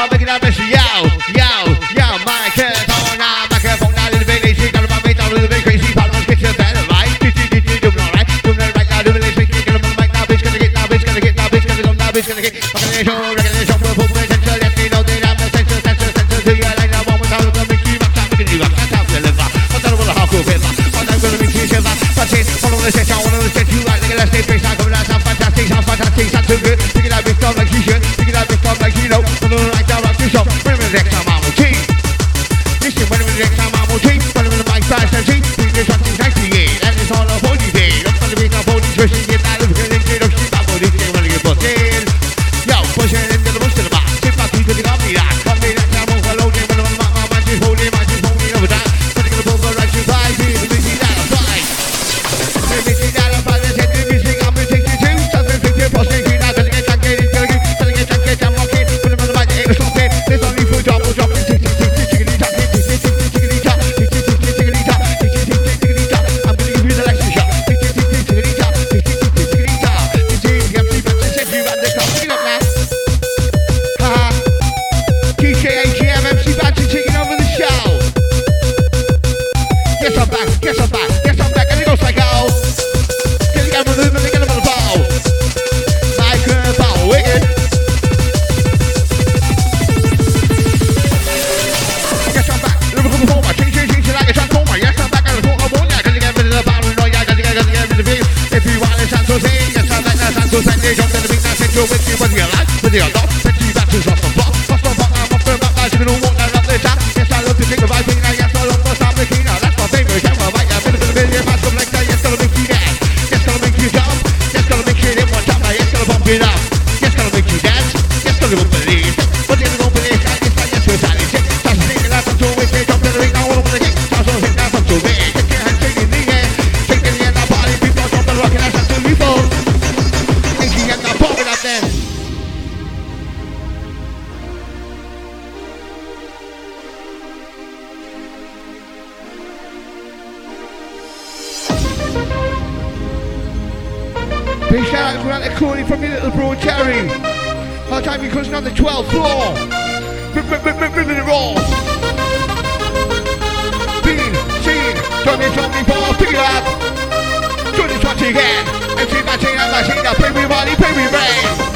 Pablo que era crushing on the 12th floor. Ripping it raw. Bean, seen, Tony, Tony, Paul, pick it up. Tony, Tony, again. MC, Machine, Machine, pay me money, pay me rent.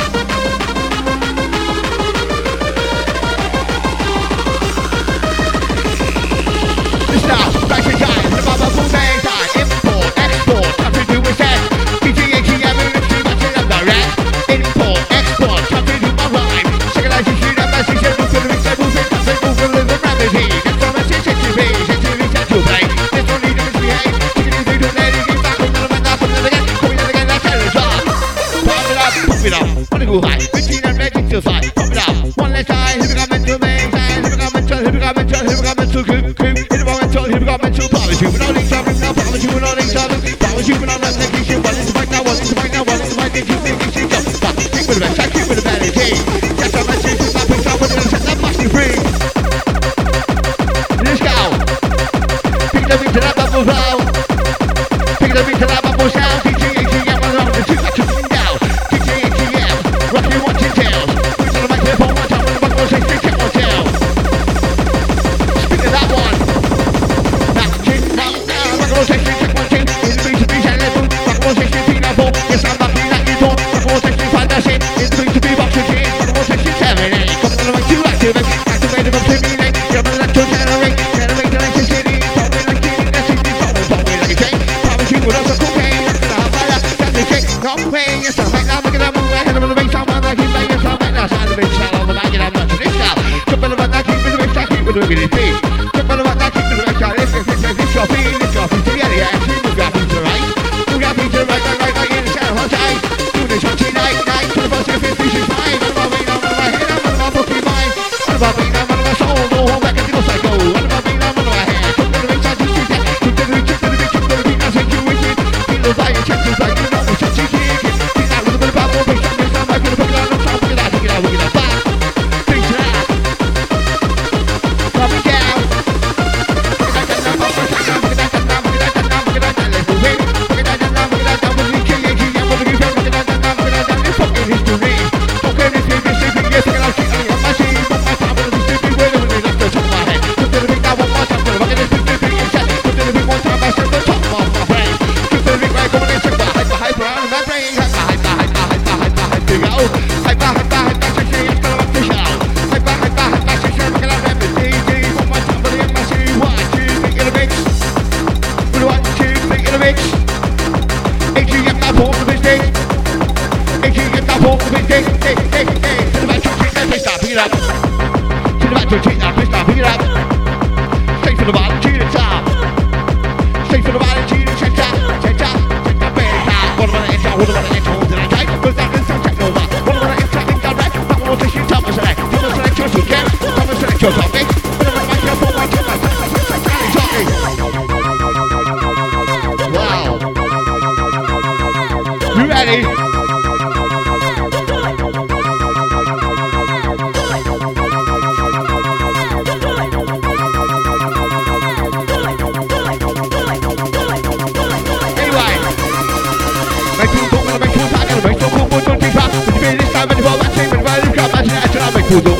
Boy don't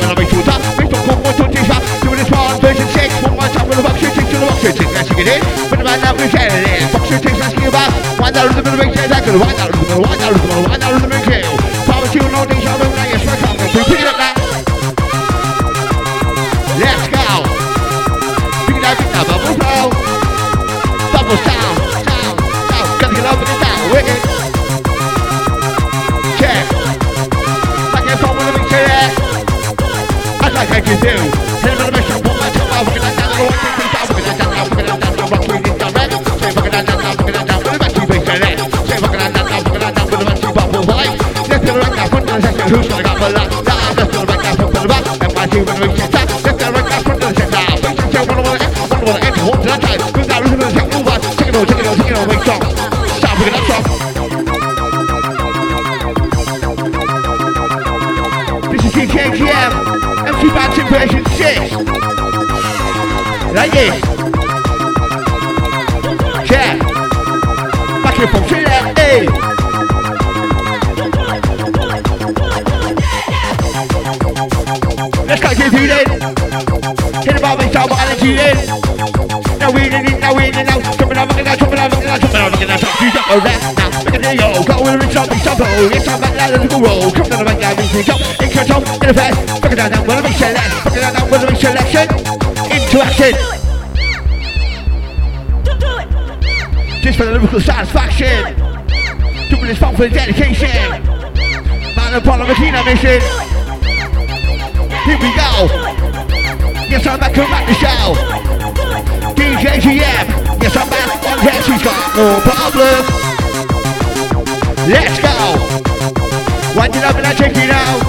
one version six One more time with a box shooting to the box it When the man now we get it in. Box of the middle range and I can wind out of the Wind out of From Trinidad, hey. Let's go to the then. Hit the bar, make sure I'm energy then. Now we in it, now we in it now. Jumping up, jumping up, jumping up, jumping up, jumping up, jumping up, jumping up, over there. Now, look at the yo, go with the jump, jump, oh, yes, I'm back, let it go roll. Come down the back, down, make me jump, in control, in the fast. Fuck it down, down, wanna make select, fuck it down, down, wanna make selection. Into action. Just for the lyrical satisfaction. This fun for the dedication. Man upon a Makina mission. Here we go. Yes, I'm back to back the show. DJ AGM. Yes, I'm back on here. She's got no problem. Let's go. Wind it up and I check it out.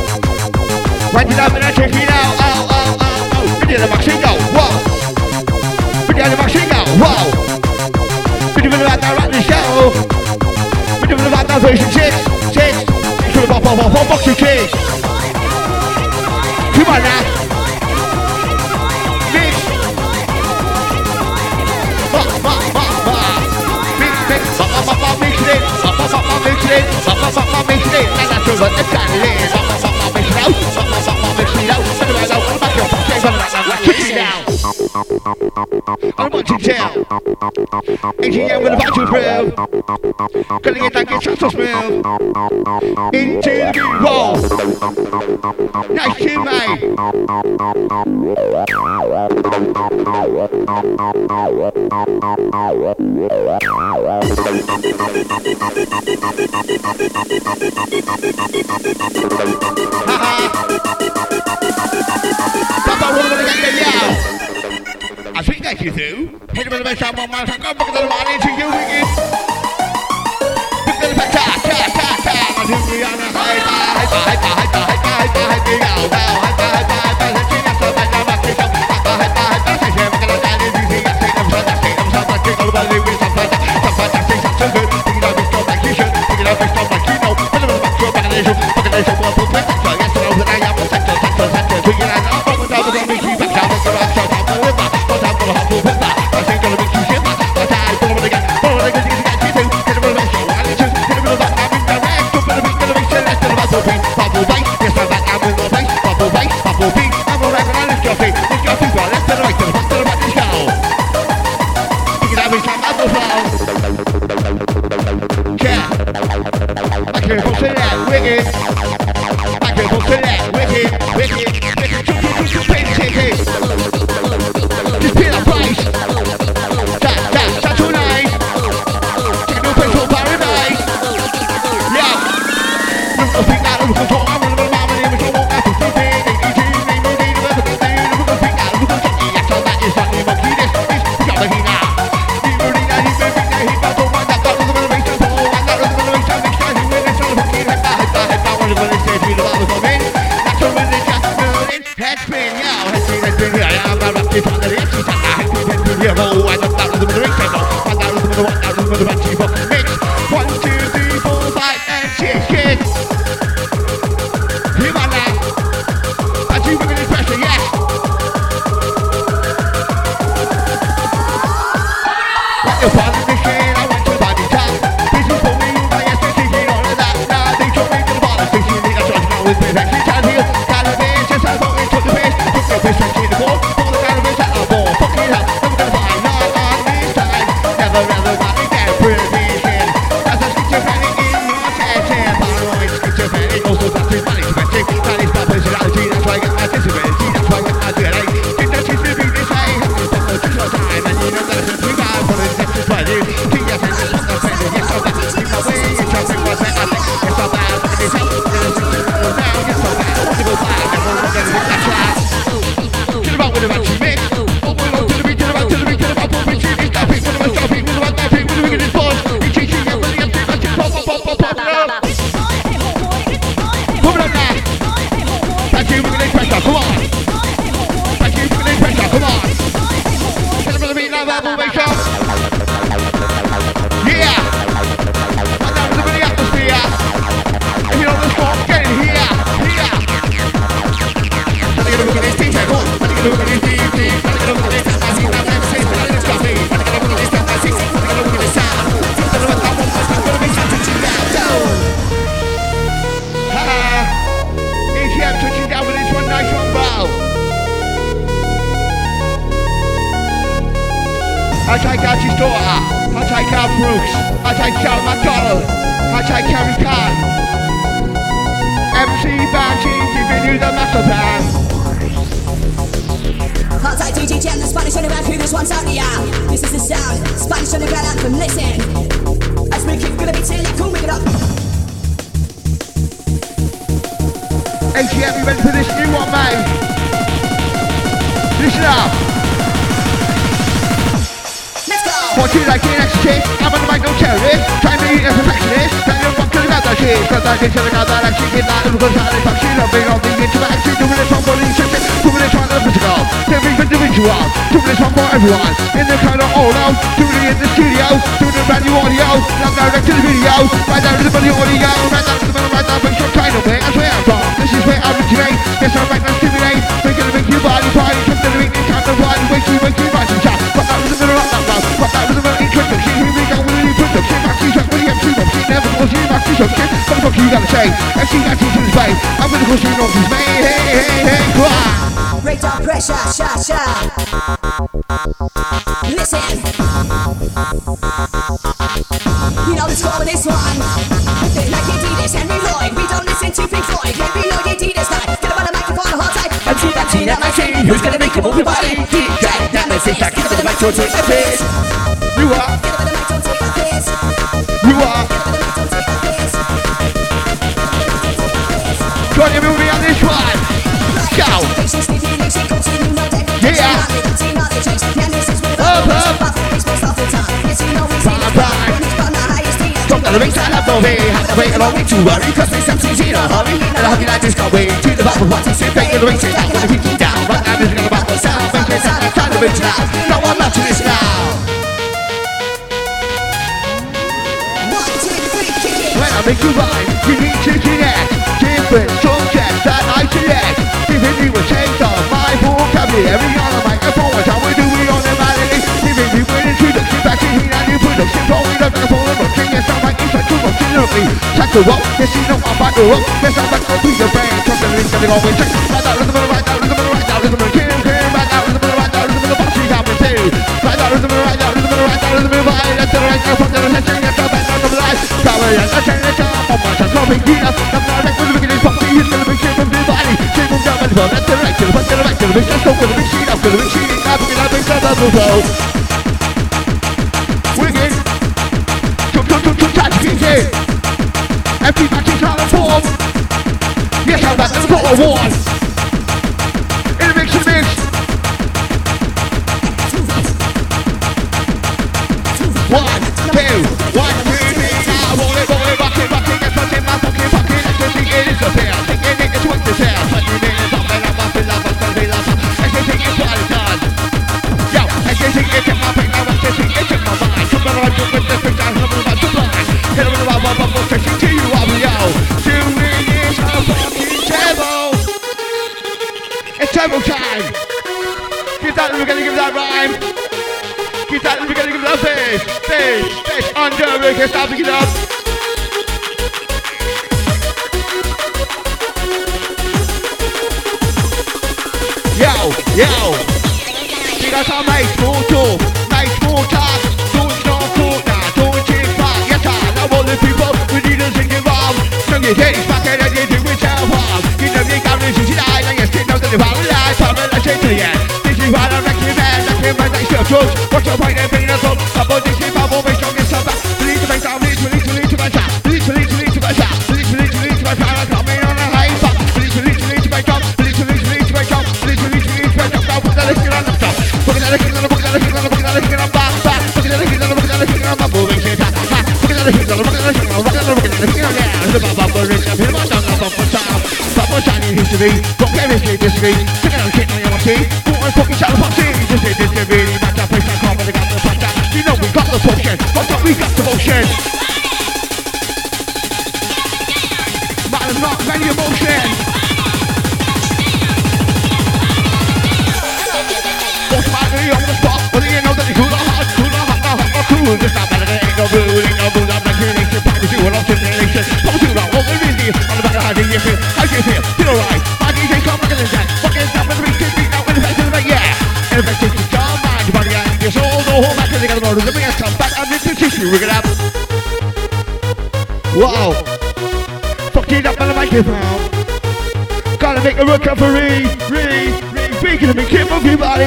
Wind it up and I check it out. Oh, oh, oh, oh. Video the machine go. Whoa. Video the machine go. Whoa. The right now, right the show. Video the right now, version 6. 6. Into the bop, bop, bop, bop, boxing kids. Come on now. Ba, ba, ba, ba. Mix, mix. Ba, ba, ba, ba, mix it. Ba, To tell. AGM with a of thrill. Gonna get that get shot so smell. Into the roll. Nice tune, mate. Papa, what am I gonna get now? I think that you do. Hit with the best one man. Go back to the line into you, wicked. Ta, ta. I'm doing hyper, hyper, hyper, it, I take Archie's daughter. I take Al Brooks. I take Joe McDonald. I take Kerry Khan. MC Banshee giving you the master plan. Hot tight DJ Jam, the Spanish underground crew, this one's out out. This is the sound, Spanish underground anthem, listen. As we keep gonna be silly, cool, make it up. AGM, you ready for this new one, mate? Listen up. Want you like an next chick? I'm on the mic, no terrorist. Try me as a perfectionist. Tell you what, cause about that shit. Cause I can tell the guy that should get that little cause I fuck shit up. Bring on the interaction. Doing it from body shifting. Doing it from the physical. It individual. Doing it from for everyone. In the kind of all out. Doing it in the studio. Doing it brand new audio. Not direct to the video. Right down to the body audio. Right down to the middle. Right down. Make sure trying to play. That's where I'm from. This is where I originate. Yes, I'm right now stimulate. We're gonna make your body party. Come to the beat. Time to party. Wake you, wake you, rise rock that rock. Rock that rhythm and introduction. Here we go with the production. Maxi shot with the MC. Maxi never goes here. Maxi shot. What the fuck you gotta say? MC got you to the space. I'm gonna go see you know this man. Hey, hey, hey, cry. Radar pressure, sha, sha. Listen. You know score with this one. They like Adidas, Henry Lloyd. We don't listen to Pink Floyd. Henry Lloyd, Adidas night. Get up on the microphone, whole time. MC, MC, that machine. Who's gonna make you move your body? That the piss. You are. The lyrics I love the way Have to wait a long way to worry Cause there's something in a hurry. And I hope you like this go way To the bottom what he said Break the lyrics and I'm gonna keep you down. Right now music about the sound Make it sound Trying to reach now No one love to this now When I make you rhyme You need to connect. Different subjects that I select Giving you a taste of my vocabulary. On a microphone What how we do the melody? Giving you an introduction Back to here and production Flowing up like a full of right too much Generally Check the rock Yes you know I'm back the rock Yes I'm back to be your Trust the links that always check Right that rhythm and right that rhythm and right that rhythm and kill kill Right that rhythm and right that rhythm and the box you got me too Right that rhythm and right that rhythm and right that rhythm and right Left and right now From the attention Yes I'm back to the life Power and attention Yes I'm on my shot Coming here I'm not right with the beginning Poppy is gonna be clear from the body Shape from down by the ball Left and right To the front to the right To the big Let's go for the big sheet Up for the big sheet Up for the big sheet Up for the big sheet Wicked touch, DJ Empty matches on the form. Yes, I'm back to the bottom one In Start at the beginning of the fish, fish, fish under, we can start picking up. Yo, yo. You guys are made small talk, made small talk. Don't stop talk now, don't back. Yes, I know all the people we need to sing involved. So you it back choose. What's your point the microphone. Gotta make a recovery, re, re, speaking of me, keep move your body.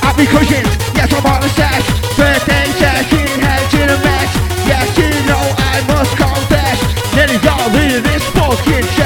Happy cushions, yes I'm on the set. Birthday session, head to the mess. Yes, you know I must confess. Nearly all in this fucking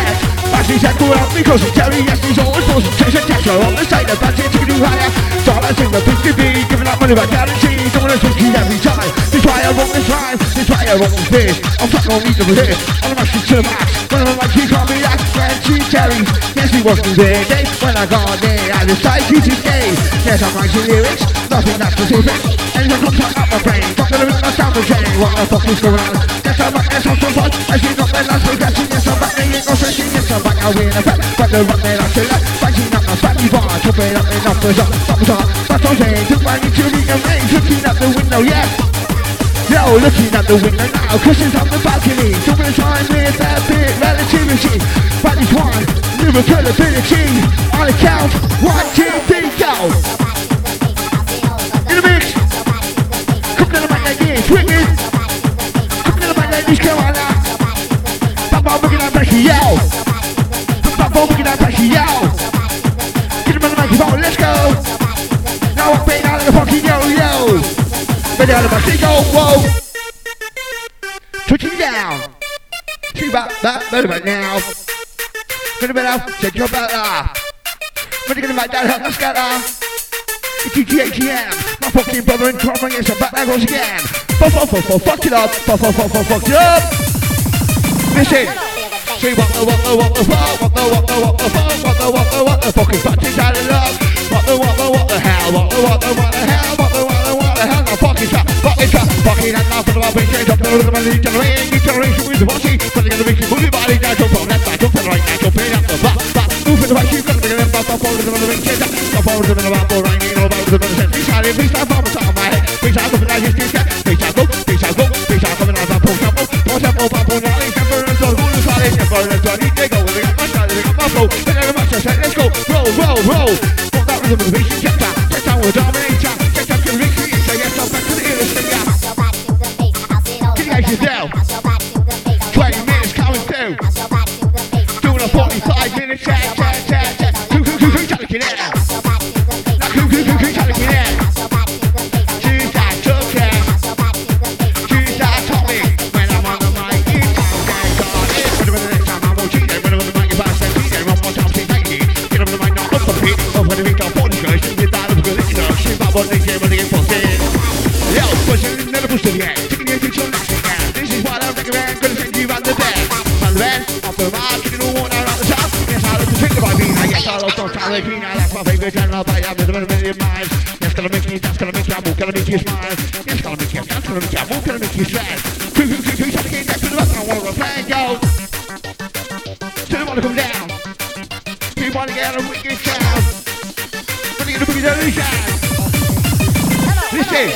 Actually said go out because of Terry, yes he's always supposed to chase a Tesla on the side of that to do higher. Dollars in the 50 B, giving up money by guarantee. Don't take it every time. This why I wrote this rhyme, this why I wrote this bitch. I'm fucking on each either here. I'm shit to the max. When I'm like, he called me that Frenchy Terry. Yes, he wasn't there. Eh? Day when I got there, I decided to stay. Yes, I'm writing lyrics, nothing that's specific. And the comes out my brain, fucking the rhythm, I sound the chain. What the fuck is going on? Yes, I'm back, yes, I'm so fun. I see got my last progression. Yes, I'm back, they ain't no stretching. Yes, I'm back, I win a bet. But the rock, they like to let. Fighting up my fatty bar, chopping up the numbers up. Thumbs up, that's what I'm saying. Took my to the range, looking at the window, yeah. Yo, looking at the window now, cushions on the balcony. Doing time with a bit relativity. But this one, lyrical ability. On the count, one, two, three, go. Better better, check your better. Ready to get my dad, let's get her. It's my fucking brother in crime, yes, I'm back, there goes again. Fuck, fuck, fuck, fuck, fuck it up, fuck, fuck, fuck, fuck, fuck it up. Listen. See what the, what the, what the fuck, what the, what the, what the fuck, what the, what the, what the fuck is that love? What the, what the, what the hell, what the, what the, what the hell, what the, what the, what the hell, the fucking trap, fucking trap, fucking and now for the we change up the rhythm and the generation, new generation with the bossy, putting in the wicked, move your body, now jump on left, jump on the right, now jump in to be in the back, forward to the and change up, go forward to the rhythm, go right, you know, about the rhythm, we shall, we shall, from the top of my head, we shall go for the history, we shall go, we shall go, we shall come in on the pull tempo, pull tempo, tempo, now, tempo, and so, who is solid, tempo, and so, I need to go, we got my style, we got my flow, we got my style, let's go, roll, roll, roll, put that rhythm, we should check that, check that, we're dominator, check that, can recreate, yes, I'm back to the yeah. Can you guys just get out. Move, gonna make you smile. Yes, gonna make you, that's gonna make you move, gonna make you sad. Crew, crew, crew, crew, trying to get back to the rest. I wanna play, go. wanna come down. You wanna get a wicked sound. Wanna get a boogie down the sound. Listen,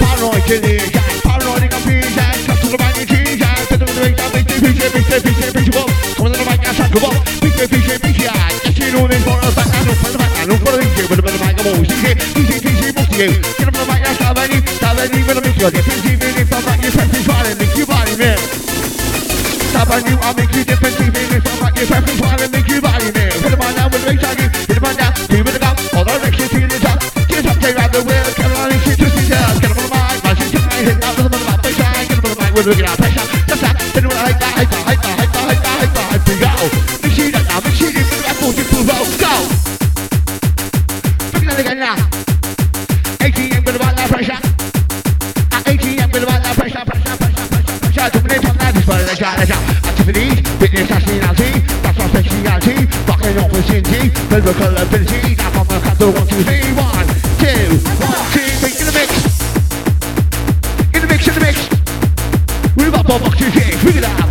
paranoid to the side, paranoid confusion. Come to the mic and cheese, and to the mic, and make the the piece, make the piece, come to the mic and come on. Piece, piece, piece, piece, yes, you know this for a fact, I don't for the fact, I don't for the DJ, but the mic, I'm always. Piece, piece, piece, most of you. Many, when I'm in your piece, even if I'm not your preference, make you body, man. Stop on you, I'll make you different, I'm make you body, man. Hit the man down with the race, get, hit the man down, two with the all directions to the top. Get up, take out the wheel, come on, and shit, twist it down, get up on the mic, my shit, hit out. With the mic, side, get up on the mic, we're looking at pressure, lyrical ability. Now from the count to one, two, three, one, two, one, two, three, in the mix. In the mix, in the mix. With the bop box, you see, bring it up.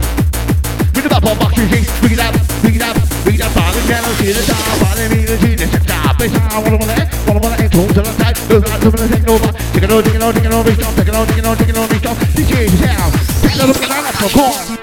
With the bop box, you see, bring it up, bring it up, bring it up. It down, see the top, bang it, see the top. It's all what I want to, what I want to, talk to the type. Look at the minute, take over. Take it over, take it over, take it over, stop, take it over, take it over, take it over, stop. This is down. Take it over, take it so come on.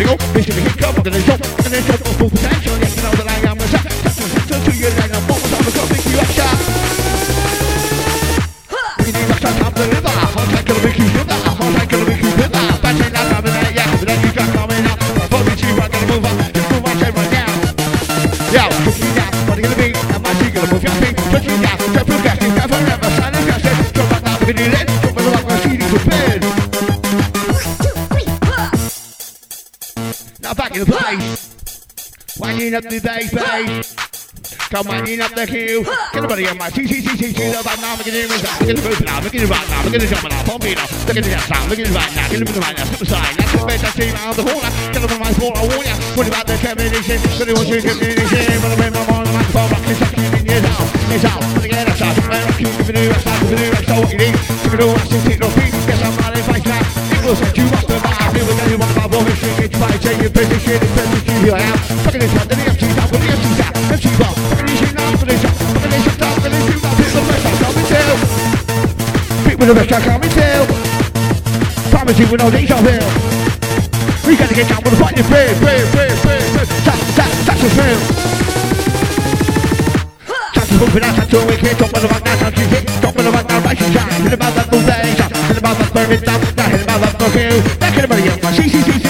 begin, bitch, you go, bitch, you begin. Come on, gonna show, gonna show up the. Come winding up the queue. Get everybody on my C C C C C. The vibe now, making it right. Making it move now, making it right now, making it jump now, pump it up. Look at the sound, making it right now, get it right now, step aside. That's the best I see around the corner. Get them on my floor, I warn ya. What about the combination? Do you want to communicate? But I'm on my microphone, I'm just keeping it out. It's out, me get it out. I'm keeping it right, I'm keeping it right. So what you need? Keep it all, sit it on feet. Guess I'm not in my trap. It will set you up the vibe. It will tell you what my voice is. It's my say your position, it's position, here I am. Fucking this up, then the MC's out, with the Out. MC's up, this up. Shit now, for this shit now. People I can't be tell. People I can't be tell. Promise you, we know these are here. We gotta get down with the fighting brave, brave, brave, brave, brave. That, that, that's the thrill. Touch the moving out, touch the top of the back, now the hit, top of the back, now right shine. Hit about that move, that shot, hit about that burn it down, now hit about that fuck you. Back in the money, my C, C, C, C,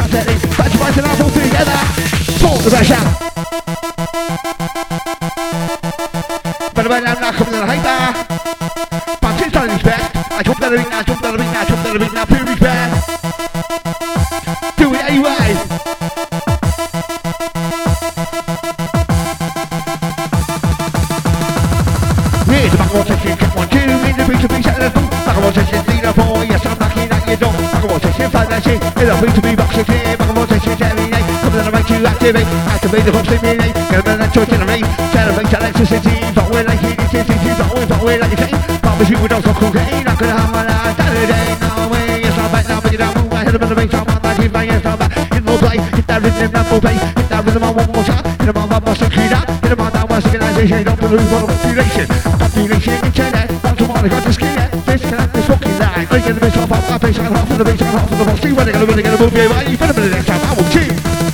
But when I'm not coming to the there, but it's not respect. I jump down the beat now, jump down the beat now, jump down the beat now, pure respect. Do it anyway. The beat to be. Back to be clear, back wall section, activate, activate the pump stimulate. Get a that the race, celebrate electricity, but I this, it's easy, but when far away like a. Pop a shoot with also cocaine. I could have my life Saturday. No way, yes, I'm back now, but you don't move. I hit him in the I'm on my team, yes, I'm back. Hit no play, hit that rhythm, that full play. Hit that rhythm on more shot. Hit on my muscle, key out. Hit him on that one civilization. Don't lose one population. Population, internet. To want to got the skin. Disconnect this fucking line. I get the bass off, my face, I'm off of the bass, I'm off of the ball. See when they're gonna really gonna move, yeah, right? You fit him in the next time, I will cheat. Wait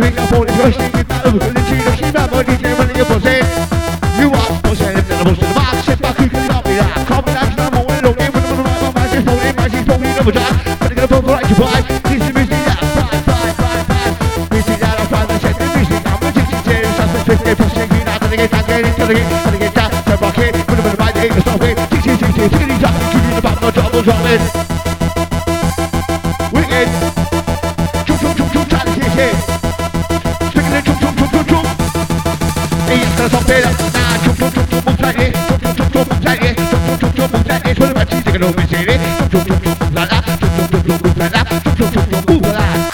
make up for the question You the cheat of sheep That I was in the that Confidence, now I'm a window Game with the middle of my mind She's holding my she's holding up a jack But I'm gonna pull for like you buy This is missing that Five, five, five, five Missing that, I'm trying to set the missing I'm a chicken chair That's the fifth day Pushing green out of the gate getting to the gate I'm gonna get that Put him in the right Ain't no stopping Tick, tick, tick, tick Tick, tick, tick Tick, tick, tick Tick, tick, tick Tick, terça-feira Na rádio, tum, tum, tum, bumbaê Tum, tum, tum, tum, bumbaê Tum, tum, tum, tum, bumbaê Quando batida que não me gerê Tum, tum, tum, tum, bumbalá Tum, tum, tum, tum, bumbalá Tum, tum, tum, tum, bumbalá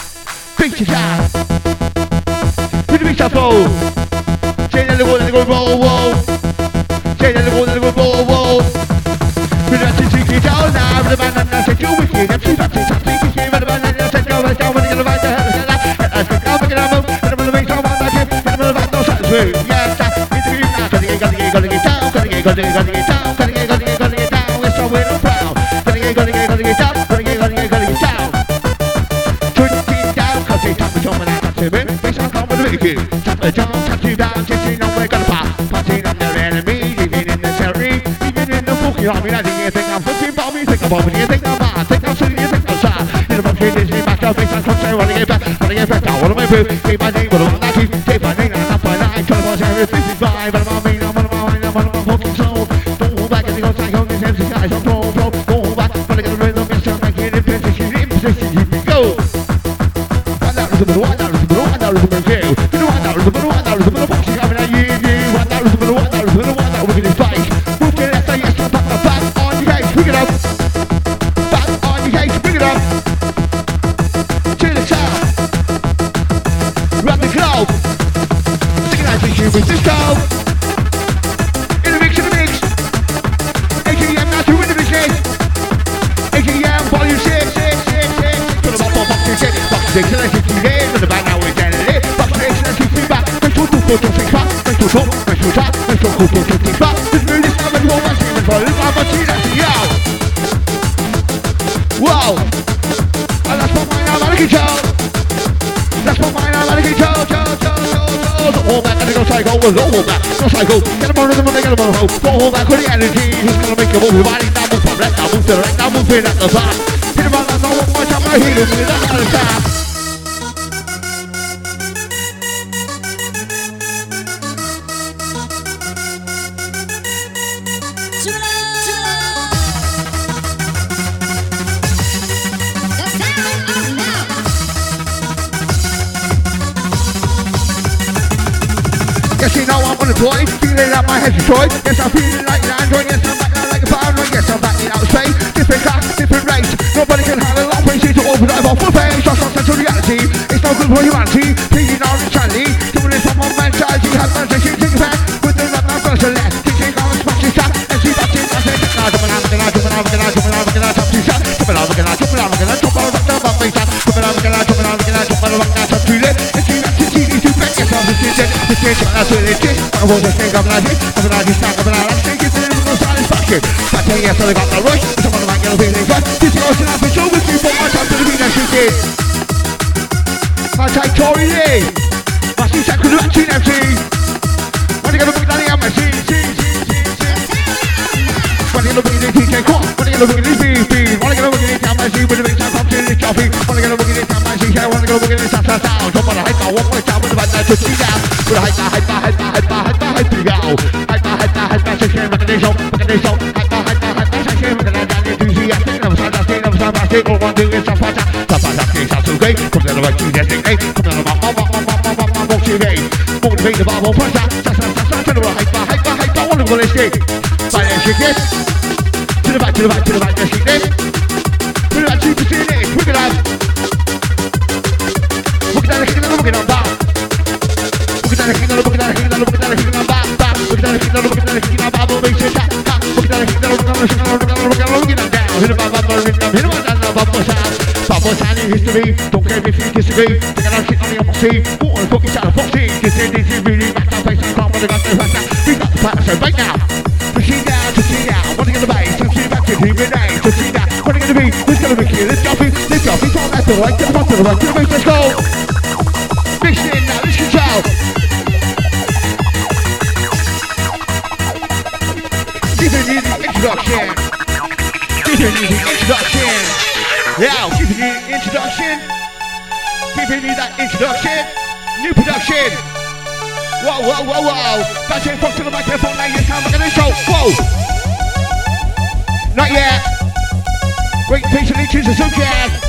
Vem que já gonna get, gonna get down, gonna get, gonna get, gonna get down. We're proud. Gonna get, gonna get, gonna get down, gonna get, gonna get, gonna get down. Turn down, cause they I'm swimming. Face know in the cherry, in the. I I'm I'll I'm I? Take my name, but I'm not keep, take my I'm not by nine, try to menina dançar. Ele vai lá, não pode amar, ele menina dançar. Que se não, é amor, foi, filha mais resistói, essa filha Nobody can handle long ways to open up off the face. That's not central reality. It's no good for humanity. Thinking on insanity. Doing this on one mentality. Have fun, take it, take it back. With the rap, I'm gonna select. Teaching on the smash shot. And see what's in my head. Now, jumping out, jumping out, jumping out, jumping out, jumping out, jumping out, top two shot. Jumping out, jumping out, jumping out, jumping out, jumping out, jumping out, jumping out, jumping out, jumping out, jumping out, jumping out, jumping out, jumping out, top two lit. And see what's in TV, two back. Yes, I'm the shit. The shit, that's what it is. I'm going to think I'm not it. I'm not it, I'm not it. Take it to the little satisfaction. I tell you, they got the rush. Someone might get a feeling good. This goes in for show with you, but my time to the beat that she did. I take Tory Lee. My see second to action MC. When you gonna book Danny and my see, see, see, see. When you gonna book the DJ Quad. When you gonna book the BB. When you gonna book the time I see with the big time I'm feeling the coffee. When you gonna book the time I see here. When you gonna book the sound sound sound. Jump on the hype, one more time with the band that took me down. With the hype, hype, hype, hype, hype, hype, hype, go. Hype, hype, naar het meisje schreeuwen met een op, met een op. Hijk naar, hijk naar het meisje schreeuwen met een dan is u zie je stenen, we staan daar stenen, we staan daar stenen, want nu is dat vata. Dat vata is dat zoek, kom naar wat u net denkt, kom naar wat mama, mama, mama, mama, wat je weet. Moet weten waar we op vata, dat is een dat kunnen we een naar, hijk naar, een naar, onder wel een dit. Maar als een dit, to the back, to the back, to the back, als je dit. history. Don't care if you disagree. Take a lot of shit on the opposite. Put on the fucking side of boxing. This is this is really back down face. Can't wanna go to. We got the fight, so right now. Machine down, to see now. Wanna get the base. Don't see back to the name. To see now. What are gonna be? This gonna be here? Let's jump in. Let's jump in. Talk the right. Get the the right. Get the base. Let's go. In now. Let's control. Giving you the introduction. Giving you the introduction. Yeah, you introduction. Giving you that introduction. New production. Whoa, whoa, whoa, whoa. That's it, fuck to the microphone. Now you back on the show. Whoa. Not yet. Wait patiently, choose a subject.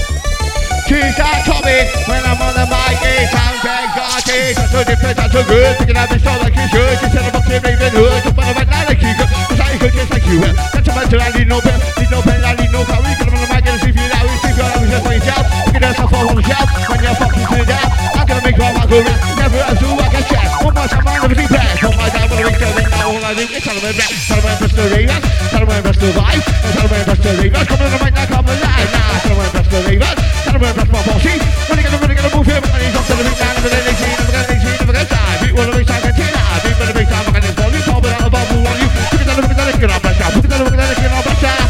Choose that topic. When I'm on the mic, it sounds exotic. That's so different, that's so good. Picking up the show like you should. Just tell about your Raven Hood. Jump on the mic, not like you could. Cause I could just like you. That's a matter, I need no pen. Need no pen, I need no power. Get on the mic and see if you now. See if you're always just by yourself. Get yourself all on the shelf. When you're fucking to the. I'm gonna make my mouth go round. Never have to walk a check. One more time, I'm gonna be back. One more time, I'm gonna now all I do is back. Tell them best the. Tell them best the vibe. Them best the Ravens. Come on mic, now come alive. Tell them best the. Tell them best my bossy. You gonna, you gonna move here, when you come to the big man, never gonna see, never gonna see, never gonna die. Beat one of the big time, cantina. Beat one of the big time, I'm gonna fall. You call me out of bubble on you. Look at that, look at that, look at that, look at that, look at that, look at that, look at that.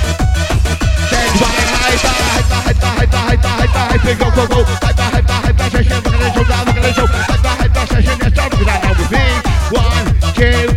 Stand by, hype, hype, hype, hype, hype, hype, hype, hype, go, go, go. Hype, hype, hype, hype, session, we're gonna show down, we're gonna show. Hype, hype, hype, session, let's start with that now with me. One, two,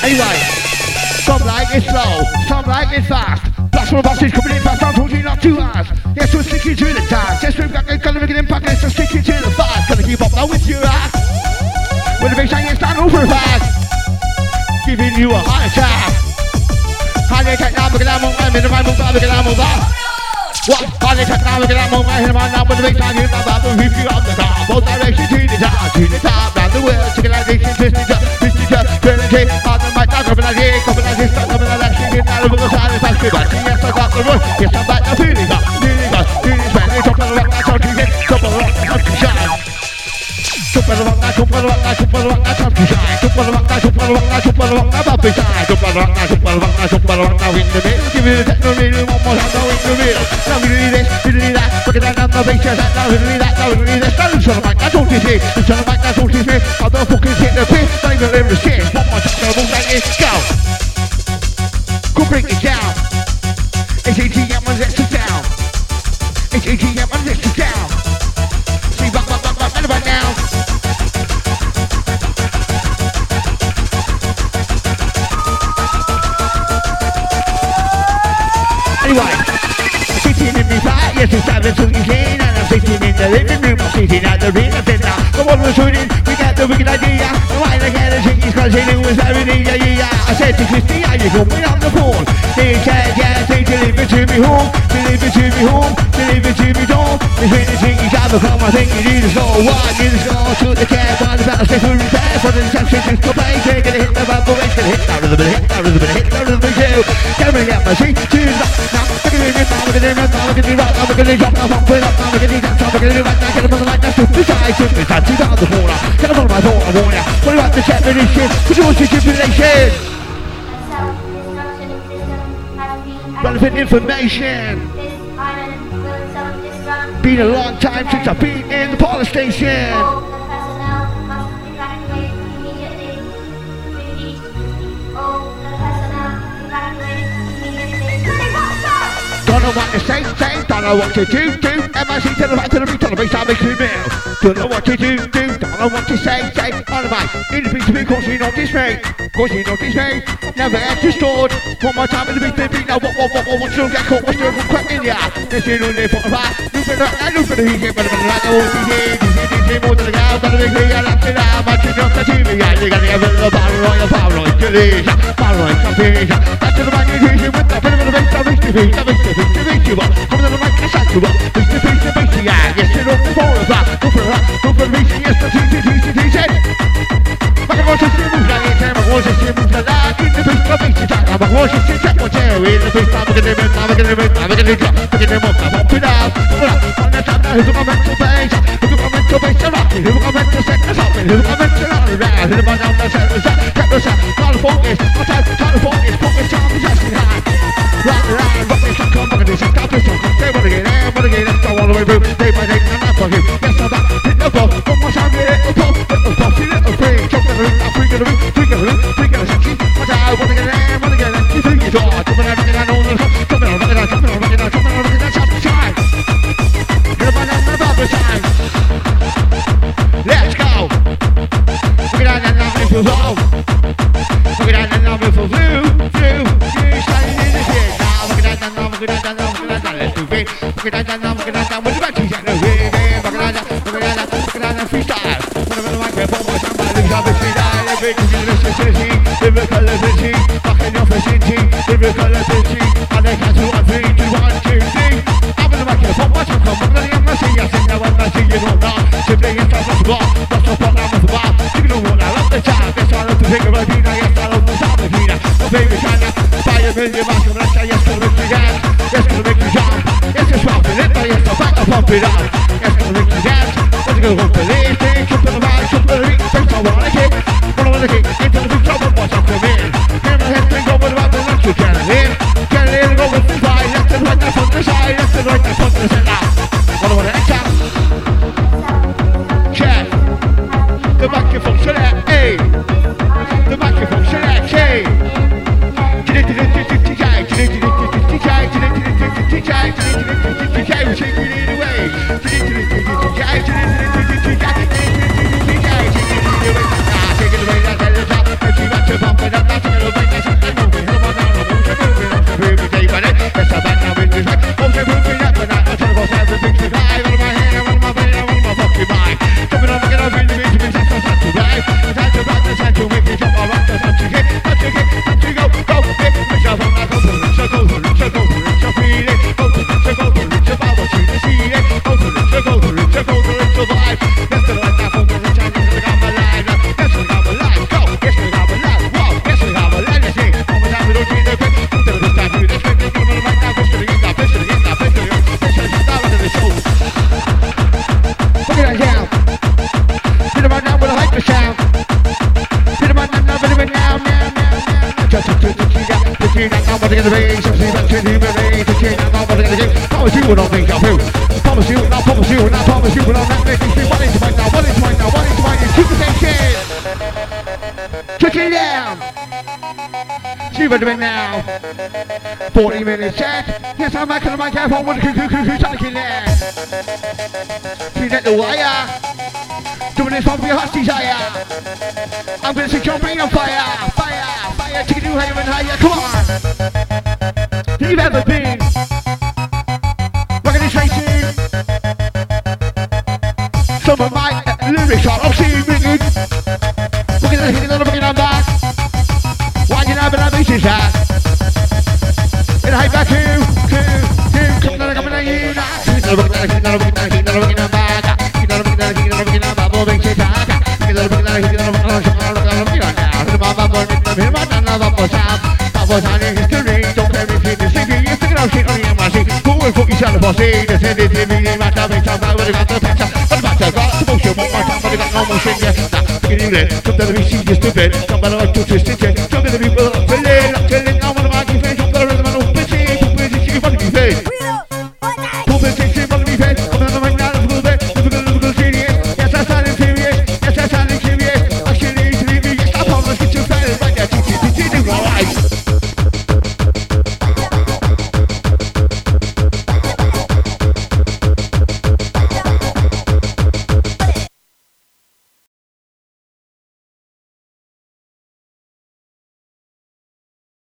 Anyway, some like it slow, some like it fast. Plus one buses coming in fast, I'm talking not too fast. Yes, we're sticking to the task. Yes, we've got gonna make an impact, yes, we're sticking to the fast. Gonna keep up now with you, act. With the big shine, stand over fast. Giving you a heart attack. Heart attack now, because I'm on my minute, I'm on my because I'm on my what? Heart attack now, because I'm on my head, I'm with the big shine, about to rip you out the top. Both directions to the top, to the top, round the world, twisting up, twisting up, Yes, Renegade coming I got the run. Yes, I got the feeling. Go break it down. It's AGM, let's sit down. It's AGM. Said, now, come on, we're shooting, we got the wicked idea. The again, the chick is crushing, it was everything, yeah, yeah, yeah. I said to Christy, are you coming on the phone? They said, yeah, they deliver to me home, deliver to me home, deliver to me home. The train is thinking, gotta come, I think you need to slow one, need to slow to the cab, one about to stay for repair, for the instructions to play, take it, hit the bumper, wait, gonna hit, down to the bit, hit, down to the bit, hit, down to the bit, too. Camera, get my seat, choose up, now, look at it, now, look at it, now, look at it, rock, now, look at it, drop, now, pump it up, now, look at it, now, look at it, right, now, get up on the light, now, shoot the side, shoot the side, shoot down the corner, get up on my phone, I warn ya, what about the chat, this shit, what you want to tribulation? Self-destruction system has been Relevant information. This island will self-destruct. Been a long time since I've been in the police station. Don't what to say, say, don't Don't know what to do, do. MIC to the right, to the beat, to the bass, I make you meal. Don't know what to do, do. Don't know what to say, say. On the mic, in the beat to be, cause you this me. Cause you this me. Never enter stored. One more time in the beat to beat. Now what, what, what, what, what, you get caught, what's the crack in ya? Let's do it for the back. Look at that, and look at the heat, but oh, the like the whole thing, DJ the the big thing, I like don't see me, yeah, the ever the power on your power on your leash, power on your the with the of the bass, the bass, the bass, the the bass, the individual. Coming out of like a sanctual. Face to face to er yeah. Yes, you're up for that. Go for that. Go for the reason. Yes, the teacher, teacher, teacher. Like a watch of symbols, like a time, I watch of symbols, like is In the face, my is that. I'm a watch of symbols, watch out. In the face, I'm gonna do is I'm gonna do it, I'm gonna do it. I'm gonna do it, I'm up is up. On, the set, I'm stopping. Here's all the way through, day by day, that's for him, yes, I'm back, hit the ball, one more time, it, little puff, little feel it, a free, jump in the ring, I'm freaking the ring, freaking the ring, baby China, a million pump it up, 40 minutes set. Yes, I'm back on the microphone with the coo coo coo coo to kill it. The wire. Doing this one for your heart's desire. I'm gonna set your brain on fire. Fire, fire, take it to higher and higher. Come on. You've ever been. See? The city, the city, the matter, the matter, what about the picture? What about the got motion, one more time, but got no motion at you there, come to the BC, you stupid. Somebody like to twist it, in the people,